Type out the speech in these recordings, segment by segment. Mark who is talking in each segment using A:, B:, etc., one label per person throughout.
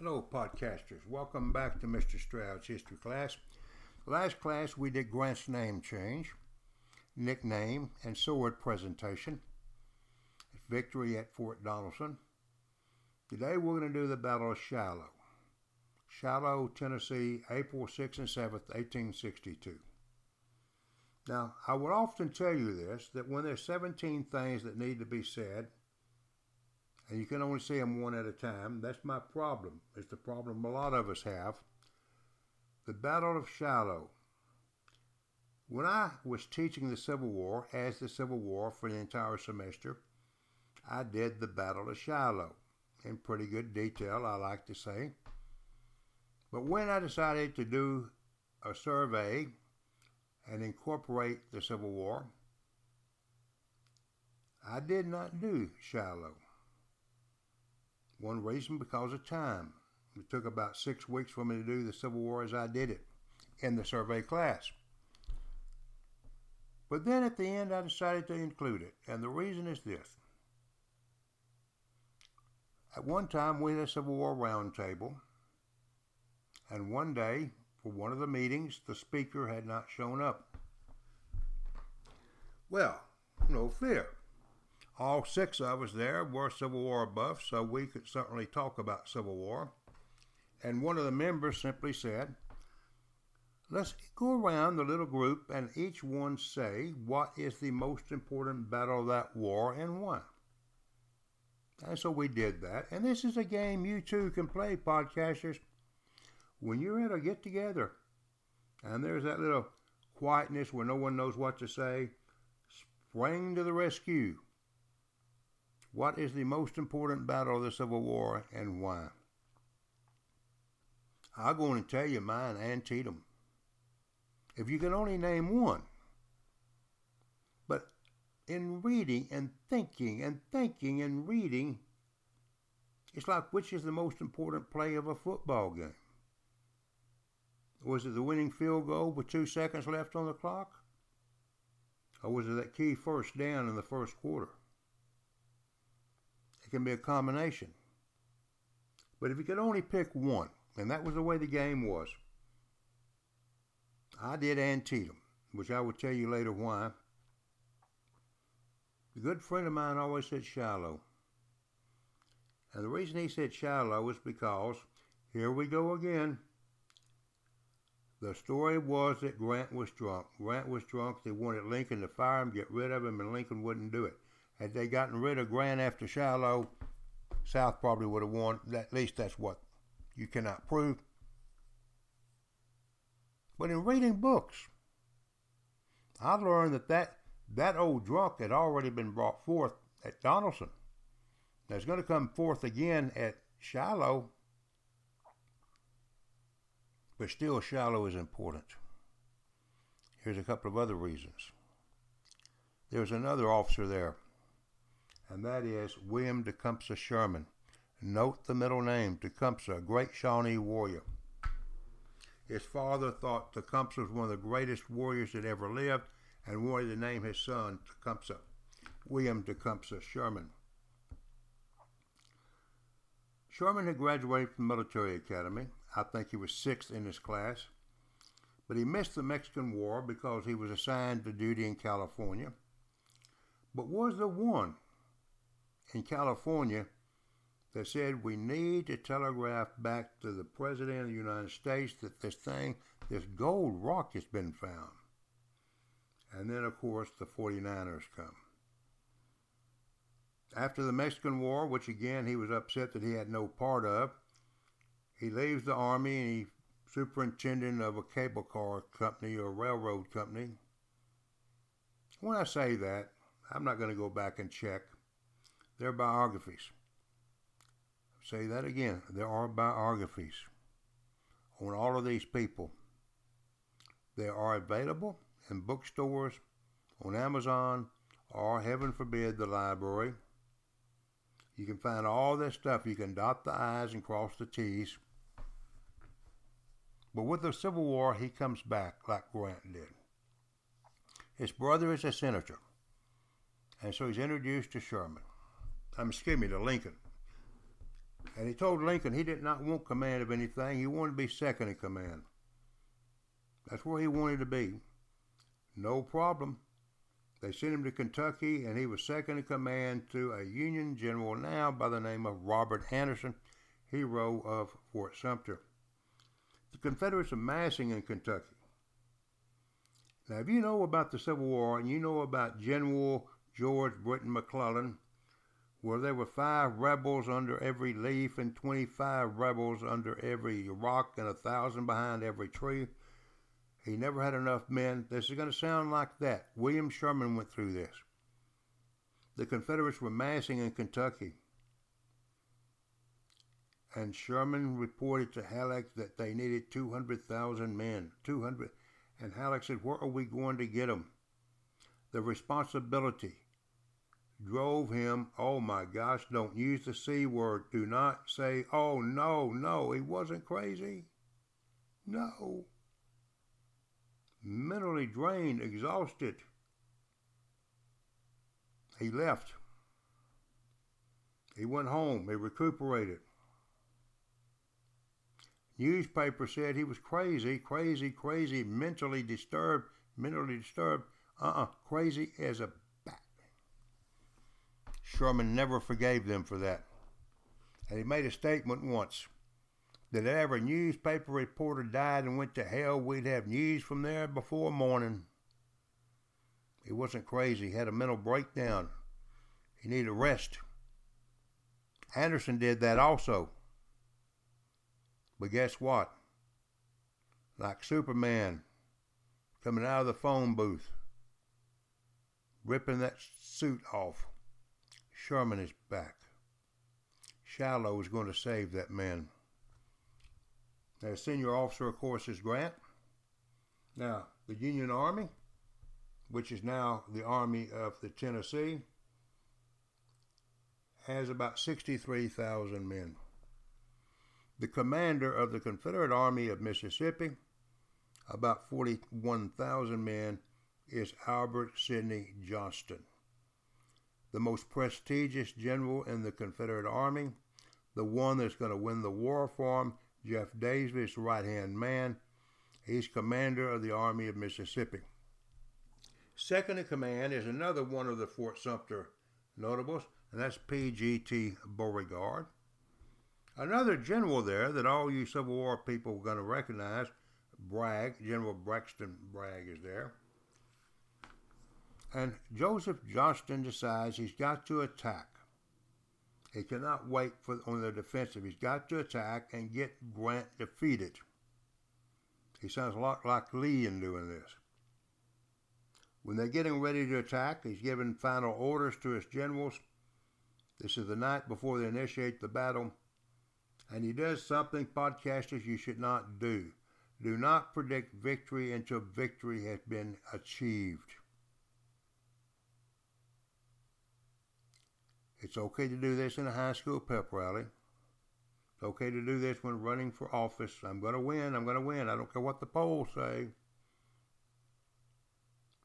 A: Hello, podcasters. Welcome back to Mr. Stroud's history class. Last class we did Grant's name change, nickname, and sword presentation. Victory at Fort Donelson. Today we're going to do the Battle of Shiloh. Shiloh, Tennessee, April 6th and 7th, 1862. Now, I would often tell you this that when there's 17 things that need to be said, and you can only see them one at a time. That's my problem. It's the problem a lot of us have. The Battle of Shiloh. When I was teaching the Civil War as the Civil War for the entire semester, I did the Battle of Shiloh in pretty good detail, I like to say. But when I decided to do a survey and incorporate the Civil War, I did not do Shiloh. One reason because of time. It took about six weeks for me to do the Civil War as I did it in the survey class. But then at the end, I decided to include it, and the reason is this. At one time, we had a Civil War roundtable, and one day, for one of the meetings, the speaker had not shown up. Well, no fear. All six of us there were Civil War buffs, so we could certainly talk about Civil War. And one of the members simply said, Let's go around the little group and each one say what is the most important battle of that war and why. And so we did that. And this is a game you too can play, podcasters. When you're at a get together and there's that little quietness where no one knows what to say, spring to the rescue. What is the most important battle of the Civil War and why? I'm going to tell you mine, Antietam. If you can only name one. But in reading and thinking and thinking and reading, it's like which is the most important play of a football game? Was it the winning field goal with two seconds left on the clock? Or was it that key first down in the first quarter? It can be a combination. But if you could only pick one, and that was the way the game was, I did Antietam, which I will tell you later why. A good friend of mine always said Shiloh. And the reason he said Shiloh was because, here we go again. The story was that Grant was drunk. Grant was drunk. They wanted Lincoln to fire him, get rid of him, and Lincoln wouldn't do it. Had they gotten rid of Grant after Shiloh, South probably would have won. At least that's what you cannot prove. But in reading books, I learned that that, that old drunk had already been brought forth at Donelson. Now it's going to come forth again at Shiloh, but still Shiloh is important. Here's a couple of other reasons. There's another officer there and that is William Tecumseh Sherman. Note the middle name, Tecumseh, a great Shawnee warrior. His father thought Tecumseh was one of the greatest warriors that ever lived and wanted to name his son Tecumseh, William Tecumseh Sherman. Sherman had graduated from the military academy. I think he was sixth in his class. But he missed the Mexican War because he was assigned to duty in California. But was the one in California that said we need to telegraph back to the President of the United States that this thing, this gold rock has been found. And then, of course, the 49ers come. After the Mexican War, which again he was upset that he had no part of, he leaves the Army and he's superintendent of a cable car company or railroad company. When I say that, I'm not going to go back and check their biographies. Say that again. There are biographies on all of these people. They are available in bookstores, on Amazon, or heaven forbid, the library. You can find all this stuff. You can dot the I's and cross the T's. But with the Civil War, he comes back like Grant did. His brother is a senator, and so he's introduced to Sherman. I'm excuse me, to Lincoln. And he told Lincoln he did not want command of anything. He wanted to be second in command. That's where he wanted to be. No problem. They sent him to Kentucky, and he was second in command to a Union general now by the name of Robert Anderson, hero of Fort Sumter. The Confederates are massing in Kentucky. Now, if you know about the Civil War and you know about General George Brinton McClellan, where there were five rebels under every leaf and 25 rebels under every rock and a thousand behind every tree, he never had enough men. This is going to sound like that. William Sherman went through this. The Confederates were massing in Kentucky. And Sherman reported to Halleck that they needed 200,000 men. 200. And Halleck said, Where are we going to get them? The responsibility drove him, oh my gosh, don't use the C word. Do not say, oh no, no, he wasn't crazy. No mentally drained, exhausted. He left. He went home. He recuperated. Newspaper said he was crazy, crazy, crazy, mentally disturbed, mentally disturbed. Uh-uh, crazy as a. Sherman never forgave them for that. And he made a statement once that if every newspaper reporter died and went to hell, we'd have news from there before morning. He wasn't crazy. He had a mental breakdown. He needed rest. Anderson did that also. But guess what? Like Superman coming out of the phone booth, ripping that suit off, Sherman is back. Shiloh is going to save that man. Now, senior officer, of course, is Grant. Now, the Union Army, which is now the Army of the Tennessee, has about 63,000 men. The commander of the Confederate Army of Mississippi, about 41,000 men, is Albert Sidney Johnston. The most prestigious general in the Confederate Army, the one that's going to win the war for him, Jeff Davis, right hand man. He's commander of the Army of Mississippi. Second in command is another one of the Fort Sumter notables, and that's P.G.T. Beauregard. Another general there that all you Civil War people are going to recognize, Bragg, General Braxton Bragg is there. And Joseph Johnston decides he's got to attack. He cannot wait for on the defensive. He's got to attack and get Grant defeated. He sounds a lot like Lee in doing this. When they're getting ready to attack, he's giving final orders to his generals. This is the night before they initiate the battle. And he does something, podcasters, you should not do. Do not predict victory until victory has been achieved. It's okay to do this in a high school pep rally. It's okay to do this when running for office. I'm going to win. I'm going to win. I don't care what the polls say.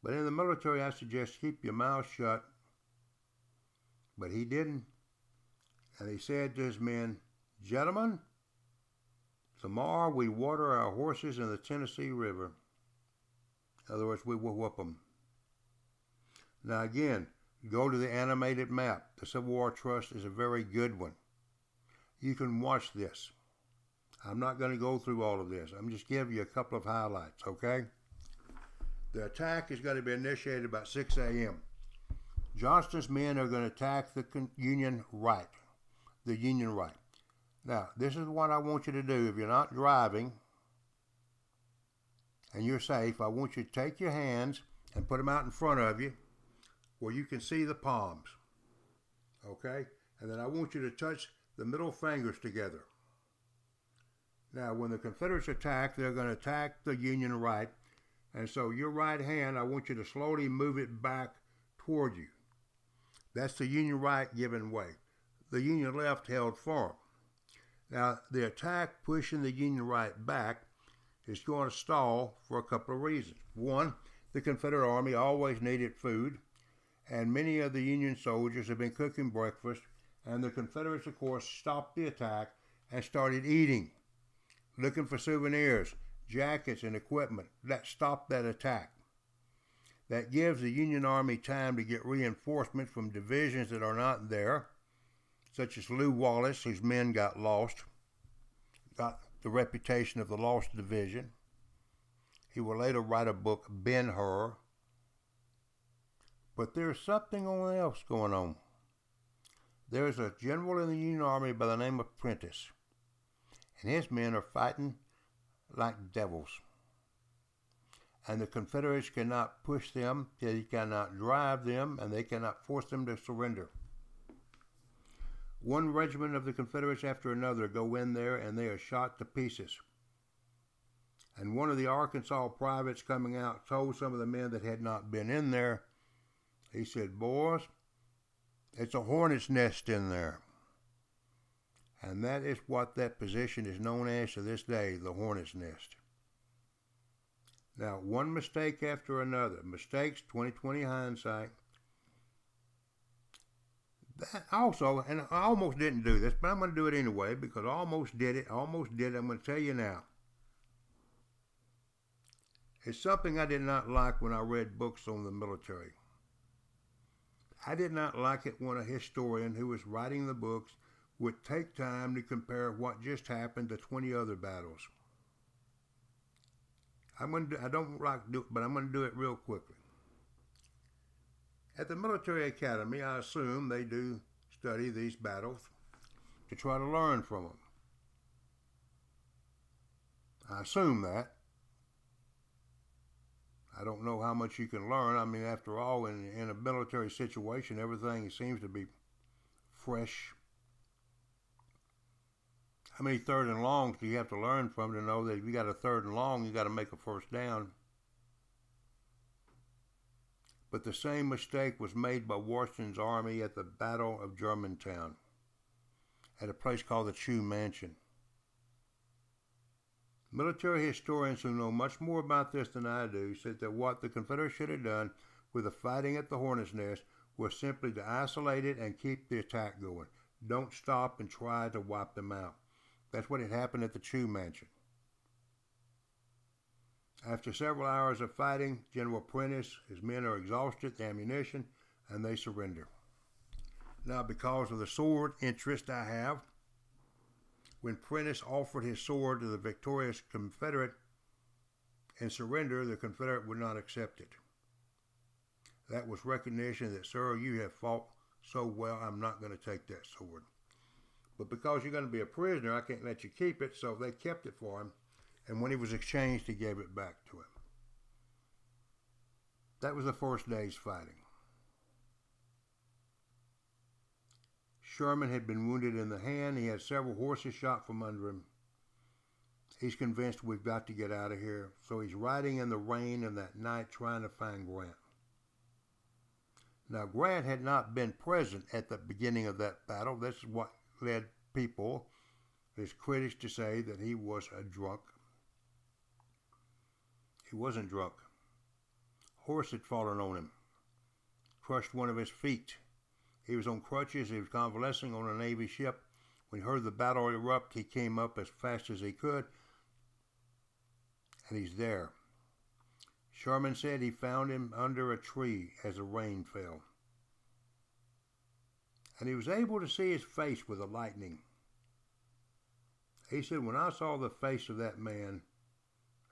A: But in the military, I suggest keep your mouth shut. But he didn't. And he said to his men, Gentlemen, tomorrow we water our horses in the Tennessee River. In other words, we will whoop them. Now, again, Go to the animated map. The Civil War Trust is a very good one. You can watch this. I'm not going to go through all of this. I'm just giving you a couple of highlights, okay? The attack is going to be initiated about 6 a.m. Johnston's men are going to attack the Union right. The Union right. Now, this is what I want you to do. If you're not driving and you're safe, I want you to take your hands and put them out in front of you where you can see the palms. Okay? And then I want you to touch the middle fingers together. Now, when the Confederates attack, they're going to attack the Union right. And so your right hand, I want you to slowly move it back toward you. That's the Union right giving way. The Union left held firm. Now, the attack pushing the Union right back is going to stall for a couple of reasons. One, the Confederate Army always needed food and many of the Union soldiers have been cooking breakfast And the Confederates, of course, stopped the attack and started eating, looking for souvenirs, jackets, and equipment. That stopped that attack. That gives the Union Army time to get reinforcements from divisions that are not there, such as Lew Wallace, whose men got lost, got the reputation of the Lost Division. He will later write a book, Ben Hur. But there's something else going on. There's a general in the Union Army by the name of Prentiss, and his men are fighting like devils. And the Confederates cannot push them, they cannot drive them, and they cannot force them to surrender. One regiment of the Confederates after another go in there and they are shot to pieces. And one of the Arkansas privates coming out told some of the men that had not been in there, he said, Boys, it's a hornet's nest in there. And that is what that position is known as to this day, the hornet's nest. Now, one mistake after another, mistakes, 2020 hindsight, that also, and I almost didn't do this, but I'm going to do it anyway because I almost did it. Almost did it. I'm going to tell you now. It's something I did not like when I read books on the military. I did not like it when a historian who was writing the books would take time to compare what just happened to 20 other battles. I'm going to do, I don't like do it, but I'm going to do it real quickly. At the military academy, I assume they do study these battles to try to learn from them. I assume that. I don't know how much you can learn. I mean, after all, in, in a military situation, everything seems to be fresh. How many third and longs do you have to learn from to know that if you got a third and long, you got to make a first down? But the same mistake was made by Washington's army at the Battle of Germantown at a place called the Chew Mansion. Military historians who know much more about this than I do said that what the Confederates should have done with the fighting at the Hornet's Nest was simply to isolate it and keep the attack going. Don't stop and try to wipe them out. That's what had happened at the Chew Mansion. After several hours of fighting, General Prentiss, his men are exhausted, the ammunition, and they surrender. Now, because of the sword interest I have, when Prentiss offered his sword to the victorious Confederate and surrender, the Confederate would not accept it. That was recognition that, sir, you have fought so well, I'm not going to take that sword. But because you're going to be a prisoner, I can't let you keep it, so they kept it for him and when he was exchanged, he gave it back to him. That was the first day's fighting. Sherman had been wounded in the hand. He had several horses shot from under him. He's convinced we've got to get out of here. So he's riding in the rain in that night trying to find Grant. Now, Grant had not been present at the beginning of that battle. This is what led people, his critics, to say that he was a drunk he wasn't drunk. Horse had fallen on him, crushed one of his feet. He was on crutches. He was convalescing on a Navy ship. When he heard the battle erupt, he came up as fast as he could, and he's there. Sherman said he found him under a tree as the rain fell. And he was able to see his face with the lightning. He said, When I saw the face of that man,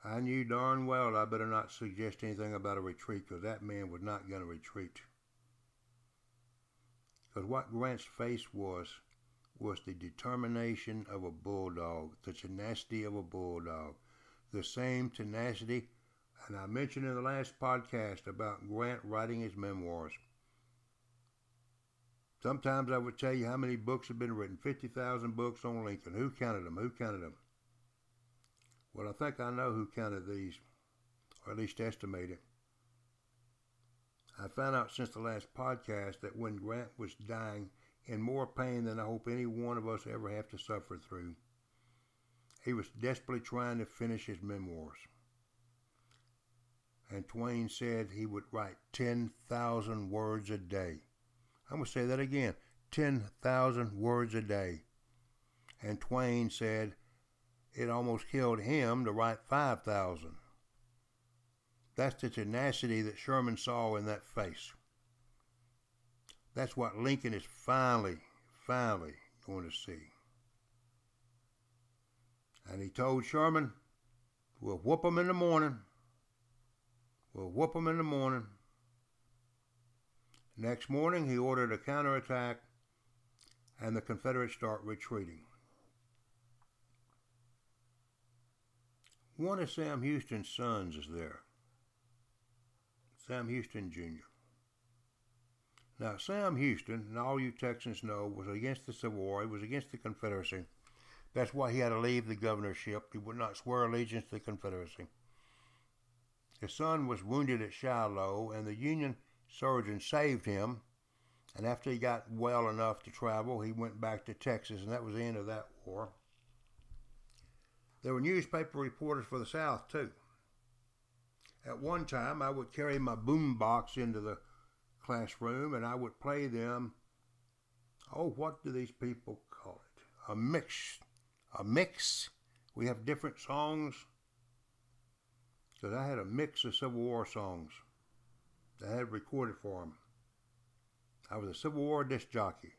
A: I knew darn well I better not suggest anything about a retreat because that man was not going to retreat. Because what Grant's face was, was the determination of a bulldog, the tenacity of a bulldog. The same tenacity, and I mentioned in the last podcast about Grant writing his memoirs. Sometimes I would tell you how many books have been written 50,000 books on Lincoln. Who counted them? Who counted them? Well, I think I know who counted these, or at least estimated. I found out since the last podcast that when Grant was dying in more pain than I hope any one of us ever have to suffer through, he was desperately trying to finish his memoirs. And Twain said he would write 10,000 words a day. I'm going to say that again 10,000 words a day. And Twain said it almost killed him to write 5,000. That's the tenacity that Sherman saw in that face. That's what Lincoln is finally, finally going to see. And he told Sherman, We'll whoop 'em in the morning. We'll whoop 'em in the morning. Next morning, he ordered a counterattack, and the Confederates start retreating. One of Sam Houston's sons is there. Sam Houston Jr. Now, Sam Houston, and all you Texans know, was against the Civil War. He was against the Confederacy. That's why he had to leave the governorship. He would not swear allegiance to the Confederacy. His son was wounded at Shiloh, and the Union surgeon saved him. And after he got well enough to travel, he went back to Texas, and that was the end of that war. There were newspaper reporters for the South, too. At one time, I would carry my boom box into the classroom and I would play them. Oh, what do these people call it? A mix. A mix. We have different songs. Because I had a mix of Civil War songs that I had recorded for them. I was a Civil War disc jockey.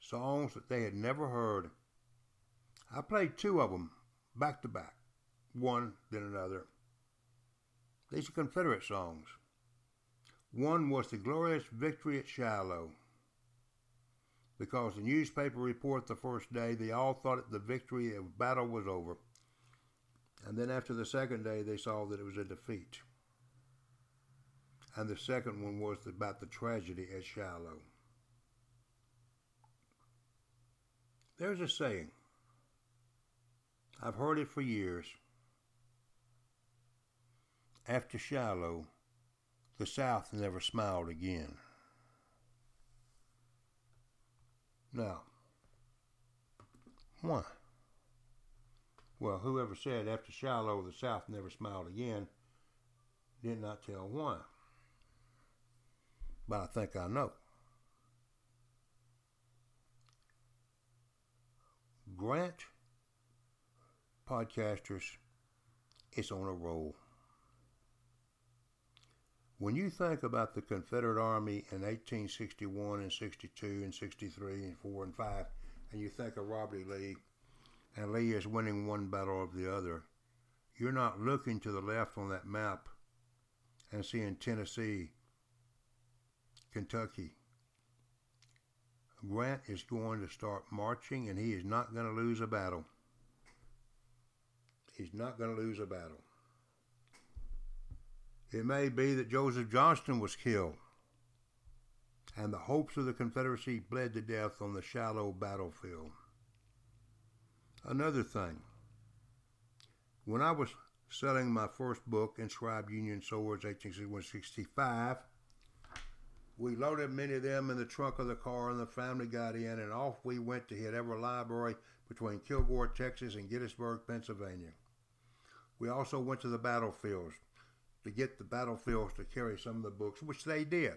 A: Songs that they had never heard. I played two of them back to back, one then another. These are Confederate songs. One was the glorious victory at Shiloh. Because the newspaper report the first day, they all thought the victory of battle was over. And then after the second day, they saw that it was a defeat. And the second one was about the tragedy at Shiloh. There's a saying. I've heard it for years. After Shiloh, the South never smiled again. Now, why? Well, whoever said after Shiloh the South never smiled again did not tell why. But I think I know. Grant podcasters is on a roll. When you think about the Confederate Army in 1861 and 62 and 63 and 4 and 5, and you think of Robert E. Lee, and Lee is winning one battle over the other, you're not looking to the left on that map and seeing Tennessee, Kentucky. Grant is going to start marching, and he is not going to lose a battle. He's not going to lose a battle. It may be that Joseph Johnston was killed, and the hopes of the Confederacy bled to death on the Shiloh battlefield. Another thing, when I was selling my first book, Inscribed Union Swords, 1861-65, we loaded many of them in the trunk of the car, and the family got in, and off we went to hit every library between Kilgore, Texas, and Gettysburg, Pennsylvania. We also went to the battlefields to get the battlefields to carry some of the books, which they did.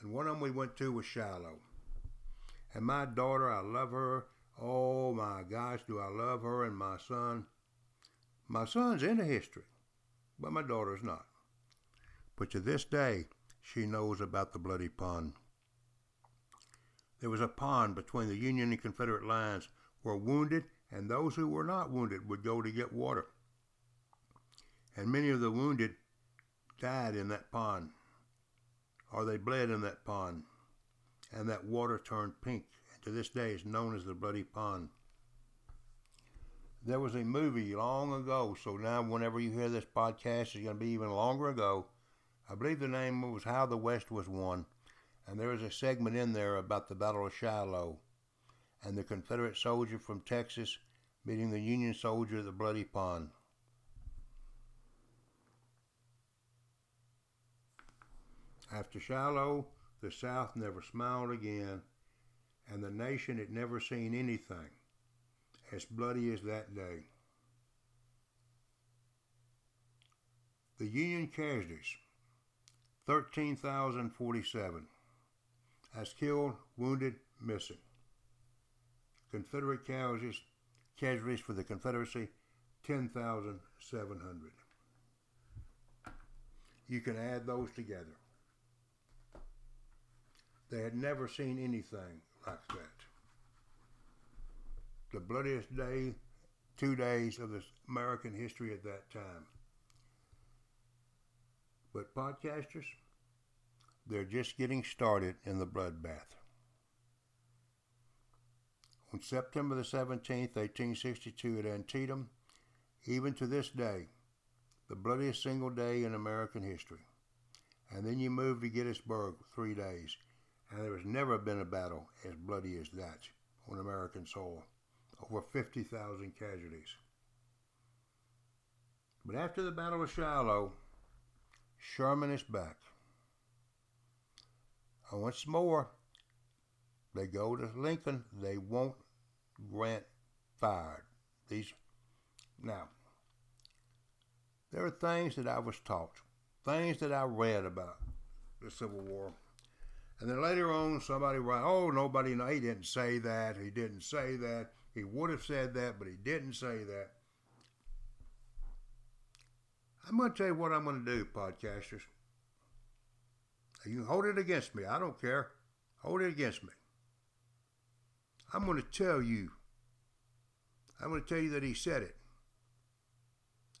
A: And one of them we went to was Shiloh. And my daughter, I love her. Oh my gosh, do I love her and my son. My son's into history, but my daughter's not. But to this day, she knows about the Bloody Pond. There was a pond between the Union and Confederate lines where wounded and those who were not wounded would go to get water and many of the wounded died in that pond, or they bled in that pond, and that water turned pink, and to this day is known as the Bloody Pond. There was a movie long ago, so now whenever you hear this podcast, it's going to be even longer ago. I believe the name was How the West Was Won, and there is a segment in there about the Battle of Shiloh and the Confederate soldier from Texas meeting the Union soldier at the Bloody Pond. After Shiloh, the South never smiled again, and the nation had never seen anything as bloody as that day. The Union casualties, 13,047. as killed, wounded, missing. Confederate casualties, casualties for the Confederacy, 10,700. You can add those together. They had never seen anything like that. The bloodiest day, two days of this American history at that time. But podcasters, they're just getting started in the bloodbath. On September the 17th, 1862, at Antietam, even to this day, the bloodiest single day in American history. And then you move to Gettysburg three days, and there has never been a battle as bloody as that on American soil. Over 50,000 casualties. But after the Battle of Shiloh, Sherman is back. And once more, they go to Lincoln. They want Grant fired. These now. There are things that I was taught, things that I read about the Civil War, and then later on somebody write, "Oh, nobody, no, he didn't say that. He didn't say that. He would have said that, but he didn't say that." I'm going to tell you what I'm going to do, podcasters. You can hold it against me. I don't care. Hold it against me. I'm going to tell you. I'm going to tell you that he said it.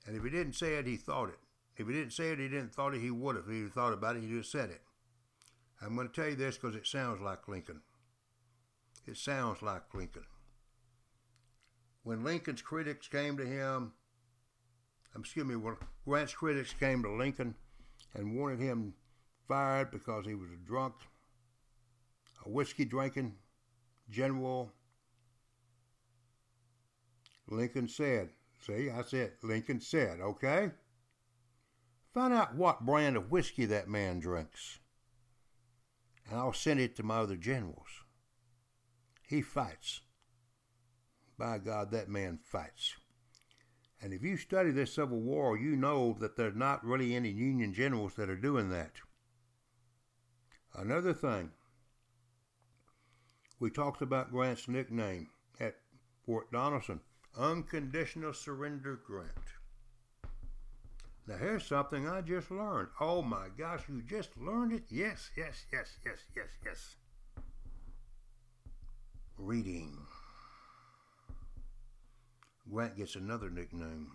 A: And if he didn't say it, he thought it. If he didn't say it, he didn't thought it, he would have. If he thought about it, he just said it. I'm going to tell you this because it sounds like Lincoln. It sounds like Lincoln. When Lincoln's critics came to him, um, excuse me, when Grant's critics came to Lincoln and wanted him fired because he was a drunk, a whiskey drinking general, Lincoln said, see, I said, Lincoln said, okay? Find out what brand of whiskey that man drinks, and I'll send it to my other generals. He fights. By God, that man fights. And if you study this Civil War, you know that there's not really any Union generals that are doing that. Another thing, we talked about Grant's nickname at Fort Donelson Unconditional Surrender Grant. Now, here's something I just learned. Oh my gosh, you just learned it? Yes, yes, yes, yes, yes, yes. Reading. Grant gets another nickname.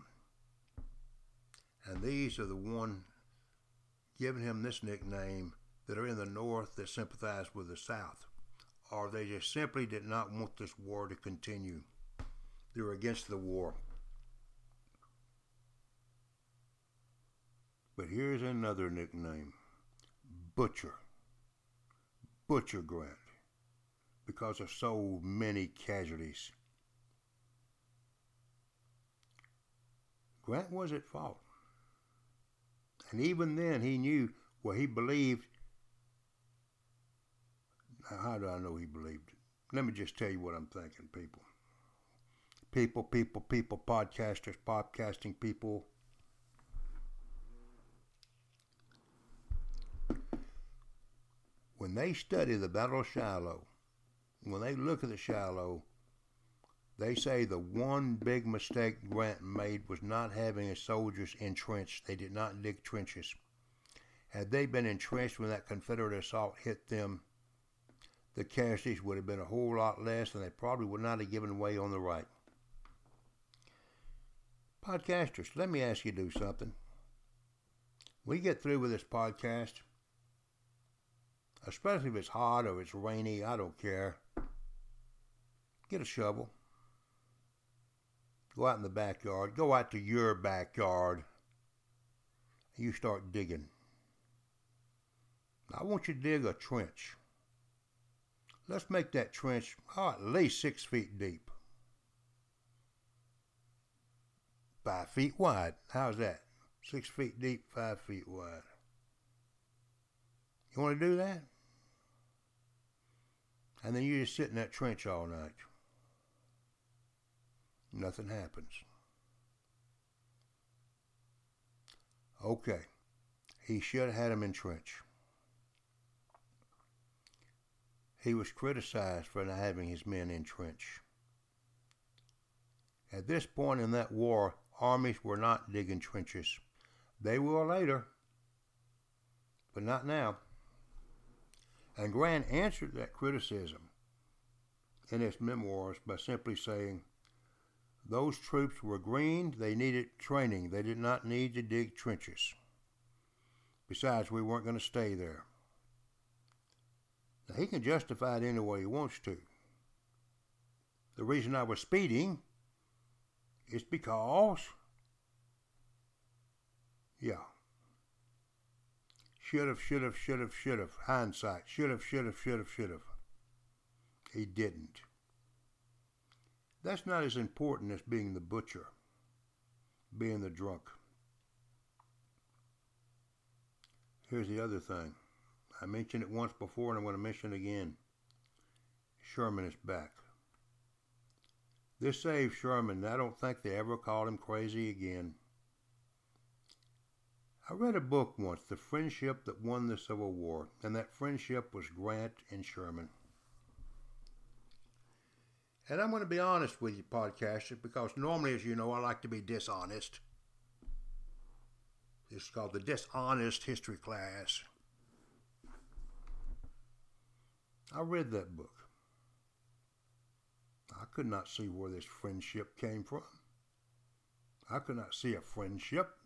A: And these are the one giving him this nickname that are in the North that sympathize with the South, or they just simply did not want this war to continue. They were against the war. But here's another nickname Butcher. Butcher Grant, because of so many casualties. Grant was at fault. And even then, he knew what he believed. How do I know he believed it? Let me just tell you what I'm thinking, people. People, people, people, podcasters, podcasting people. They study the Battle of Shiloh, when they look at the Shiloh, they say the one big mistake Grant made was not having his soldiers entrenched. They did not dig trenches. Had they been entrenched when that Confederate assault hit them, the casualties would have been a whole lot less, and they probably would not have given way on the right. Podcasters, let me ask you to do something. We get through with this podcast, especially if it's hot or it's rainy, I don't care. Get a shovel Go out in the backyard. Go out to your backyard. You start digging. I want you to dig a trench. Let's make that trench oh, at least six feet deep. Five feet wide. How's that? Six feet deep, five feet wide. You want to do that? And then you just sit in that trench all night nothing happens. Okay, he should have had him in trench. he was criticized for not having his men in trench. At this point in that war, armies were not digging trenches. They will later, but not now. And Grant answered that criticism in his memoirs by simply saying, Those troops were green, they needed training, they did not need to dig trenches. Besides, we weren't going to stay there. Now, he can justify it any way he wants to. The reason I was speeding is because, yeah, should have, should have, should have, should have, hindsight, should have, should have, should have, should have. He didn't. That's not as important as being the butcher, being the drunk. Here's the other thing. I mentioned it once before and I'm going to mention it again. Sherman is back. This saved Sherman. I don't think they ever called him crazy again. I read a book once, The Friendship That Won the Civil War, and that friendship was Grant and Sherman. And I'm going to be honest with you, podcasters, because normally, as you know, I like to be dishonest. This is called the Dishonest History Class. I read that book. I could not see where this friendship came from. I could not see a friendship.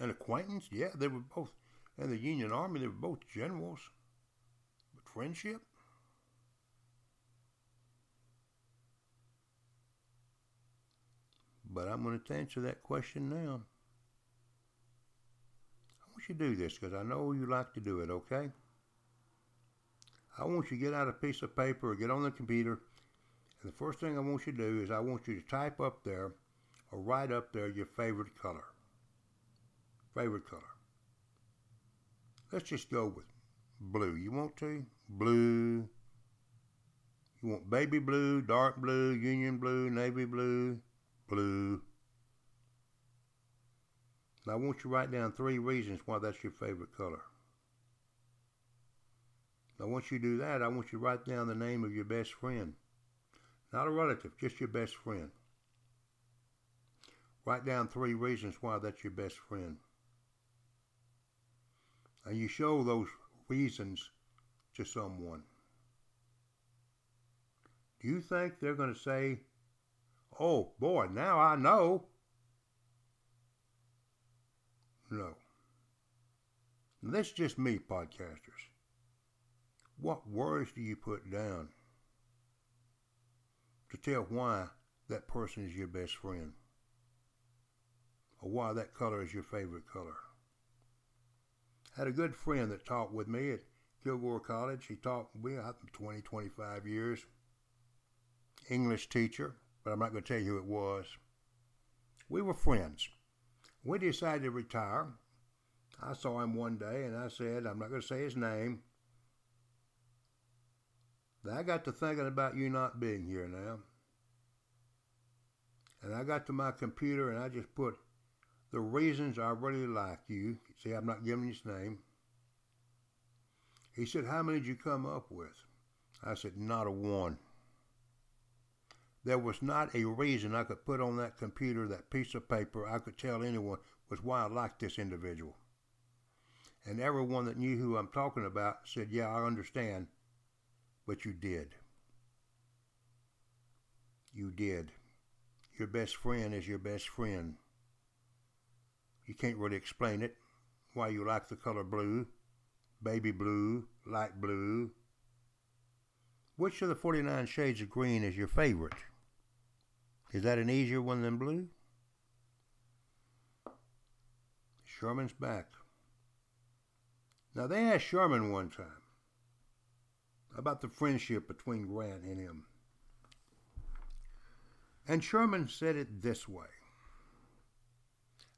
A: An acquaintance, yeah, they were both in the Union Army, they were both generals. But friendship? But I'm going to answer that question now. I want you to do this because I know you like to do it, okay? I want you to get out a piece of paper or get on the computer. And the first thing I want you to do is I want you to type up there or write up there your favorite color. Favorite color. Let's just go with blue. You want to? Blue. You want baby blue, dark blue, union blue, navy blue, blue. Now I want you to write down three reasons why that's your favorite color. Now, once you do that, I want you to write down the name of your best friend. Not a relative, just your best friend. Write down three reasons why that's your best friend. And you show those reasons to someone. Do you think they're going to say, oh boy, now I know? No. That's just me, podcasters. What words do you put down to tell why that person is your best friend? Or why that color is your favorite color? Had a good friend that taught with me at Kilgore College. He taught me I 20, 25 years. English teacher, but I'm not going to tell you who it was. We were friends. We decided to retire. I saw him one day and I said, I'm not going to say his name, I got to thinking about you not being here now. And I got to my computer and I just put the reasons I really like you. See, I'm not giving his name. He said, How many did you come up with? I said, Not a one. There was not a reason I could put on that computer, that piece of paper, I could tell anyone was why I liked this individual. And everyone that knew who I'm talking about said, Yeah, I understand but you did. You did. Your best friend is your best friend. You can't really explain it. Why you like the color blue, baby blue, light blue. Which of the 49 shades of green is your favorite? Is that an easier one than blue? Sherman's back. Now, they asked Sherman one time, about the friendship between Grant and him. And Sherman said it this way.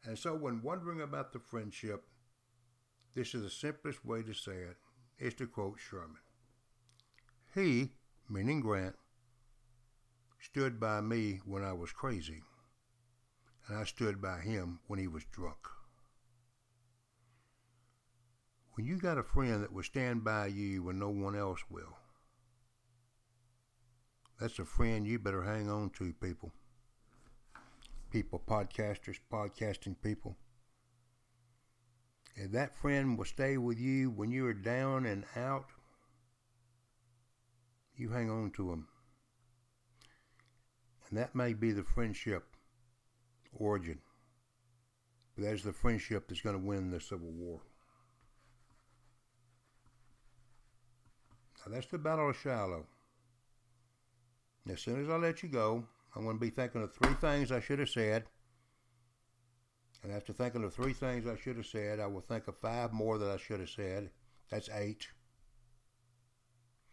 A: And so, when wondering about the friendship, this is the simplest way to say it, is to quote Sherman. He, meaning Grant, stood by me when I was crazy, and I stood by him when he was drunk. When you got a friend that will stand by you when no one else will, That's a friend you better hang on to, people. People, podcasters, podcasting people. If that friend will stay with you when you are down and out, you hang on to them. And that may be the friendship origin. But that's the friendship that's going to win the Civil War. Now that's the Battle of Shiloh. As soon as I let you go, I'm going to be thinking of three things I should have said. And after thinking of three things I should have said, I will think of five more that I should have said. That's eight.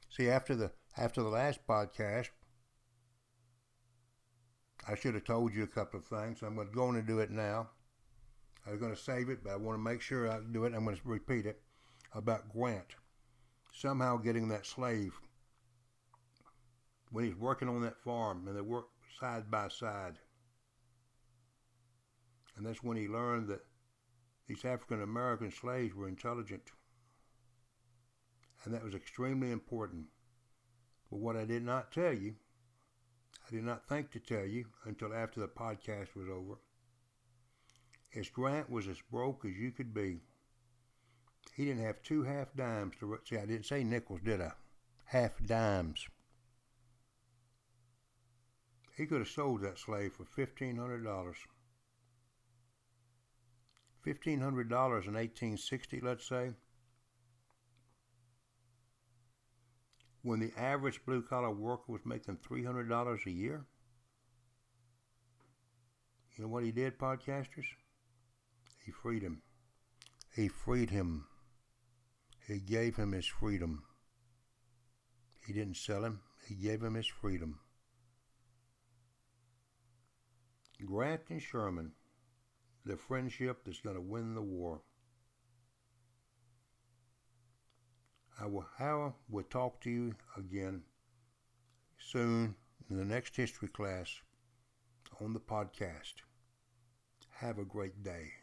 A: See, after the after the last podcast, I should have told you a couple of things. I'm going to do it now. I was going to save it, but I want to make sure I do it. I'm going to repeat it about Grant somehow getting that slave when he's working on that farm and they work side by side. And that's when he learned that these African American slaves were intelligent. And that was extremely important. But what I did not tell you, I did not think to tell you until after the podcast was over, is Grant was as broke as you could be. He didn't have two half dimes to see. I didn't say nickels, did I? Half dimes. He could have sold that slave for fifteen hundred dollars. Fifteen hundred dollars in eighteen sixty, let's say. When the average blue collar worker was making three hundred dollars a year. You know what he did, podcasters? He freed him. He freed him. He gave him his freedom. He didn't sell him, he gave him his freedom. Grant and Sherman, the friendship that's going to win the war. I will, Howard will talk to you again soon in the next history class on the podcast. Have a great day.